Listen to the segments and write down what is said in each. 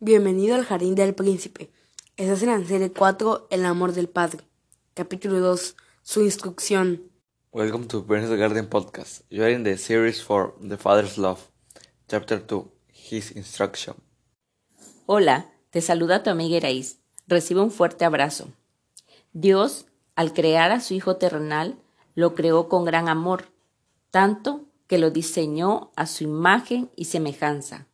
Bienvenido al Jardín del Príncipe. Estás en la serie 4, El amor del Padre. Capítulo 2, Su instrucción. Welcome to Parents Garden Podcast. You are in the series for The Father's Love, Chapter 2, His Instruction. Hola, te saluda tu amiga Iraís. Recibe un fuerte abrazo. Dios, al crear a su Hijo terrenal, lo creó con gran amor, tanto que lo diseñó a su imagen y semejanza.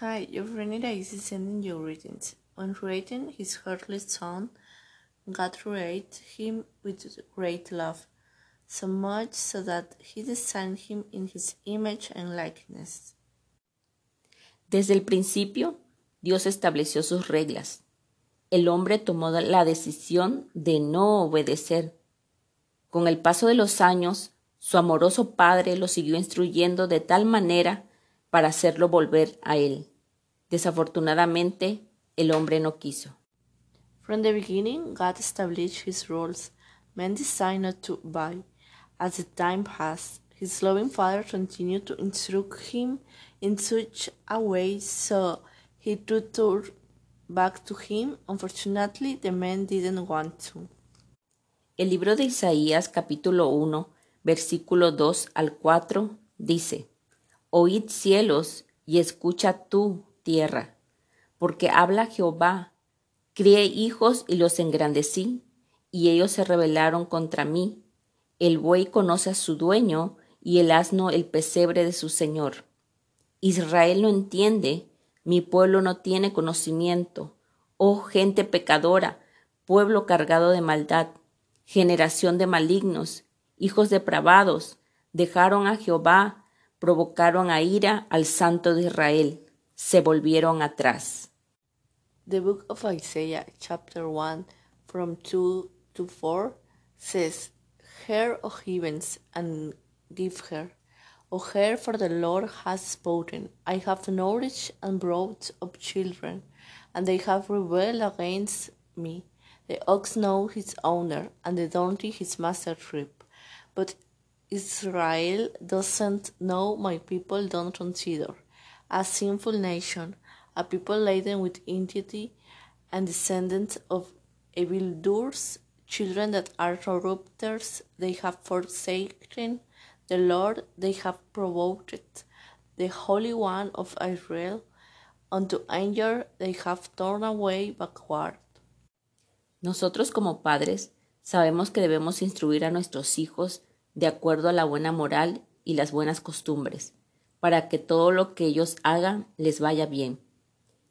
Hi, your friend is sending you greetings. When creating his earthly son, God created him with great love, so much so that he designed him in his image and likeness. Desde el principio, Dios estableció sus reglas. El hombre tomó la decisión de no obedecer. Con el paso de los años, su amoroso padre lo siguió instruyendo de tal manera para hacerlo volver a él. Desafortunadamente, el hombre no quiso. From the beginning, God established his rules. Men decided not to obey. As the time passed, his loving father continued to instruct him in such a way so he would turn back to him. Unfortunately, the men didn't want to. El libro de Isaías capítulo 1, versículo 2 al 4 dice, Oíd cielos y escucha tú, tierra, porque habla Jehová, crié hijos y los engrandecí, y ellos se rebelaron contra mí. El buey conoce a su dueño, y el asno el pesebre de su señor. Israel no entiende, mi pueblo no tiene conocimiento. Oh gente pecadora, pueblo cargado de maldad, generación de malignos, hijos depravados, dejaron a Jehová, provocaron a ira al Santo de Israel, se volvieron atrás. The book of Isaiah, chapter 1, from 2 to 4, says, Hear, O heavens, and give her. O hear, for the Lord has spoken. I have nourished and brought up children, and they have rebelled against me. The ox knows his owner, and the donkey his master's rib. But Israel doesn't know, my people don't consider. A sinful nation, a people laden with iniquity, and descendants of evildoers, children that are corrupters, they have forsaken the Lord, they have provoked the Holy One of Israel. Unto anger they have torn away backward. Nosotros como padres sabemos que debemos instruir a nuestros hijos de acuerdo a la buena moral y las buenas costumbres, para que todo lo que ellos hagan les vaya bien.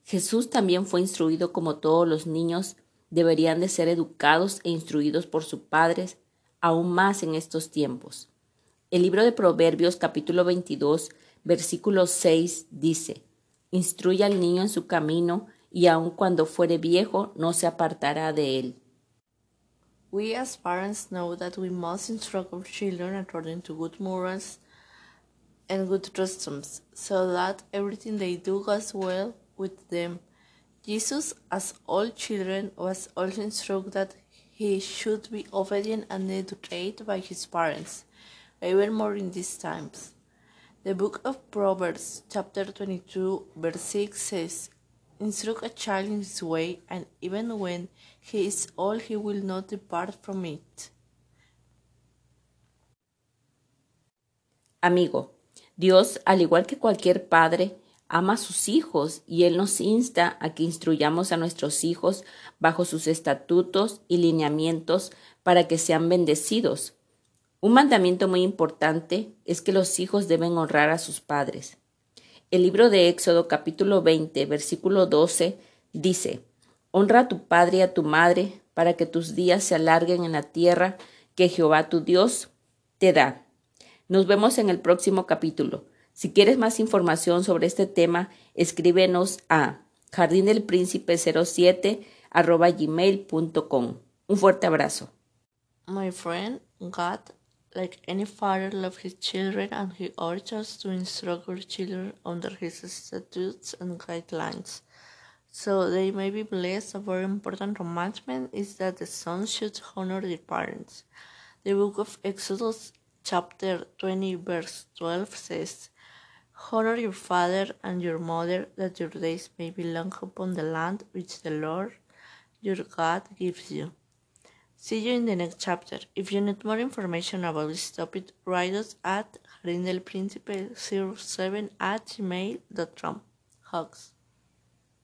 Jesús también fue instruido como todos los niños deberían de ser educados e instruidos por sus padres, aún más en estos tiempos. El libro de Proverbios capítulo 22, versículo 6 dice, Instruye al niño en su camino, y aun cuando fuere viejo no se apartará de él. We as parents know that we must instruct our children according to good morals and good customs, so that everything they do goes well with them. Jesus, as all children, was also instructed that he should be obedient and educated by his parents, even more in these times. The book of Proverbs, chapter 22, verse 6 says, Instruct a child in his way, and even when he is old, he will not depart from it. Amigo, Dios, al igual que cualquier padre, ama a sus hijos y Él nos insta a que instruyamos a nuestros hijos bajo sus estatutos y lineamientos para que sean bendecidos. Un mandamiento muy importante es que los hijos deben honrar a sus padres. El libro de Éxodo capítulo 20 versículo 12 dice, Honra a tu padre y a tu madre para que tus días se alarguen en la tierra que Jehová tu Dios te da. Nos vemos en el próximo capítulo. Si quieres más información sobre este tema, escríbenos a jardindelpríncipe07 arroba gmail.com. Un fuerte abrazo. My friend, God, like any father, loves his children and he urges to instruct our children under his statutes and guidelines. So they may be blessed. A very important commandment is that the son should honor their parents. The book of Exodus chapter 20 verse 12 says, Honor your father and your mother, that your days may be long upon the land which the Lord your God gives you. See you in the next chapter. If you need more information about this topic, write us at jarindelprincipe07 at gmail.com. Hugs.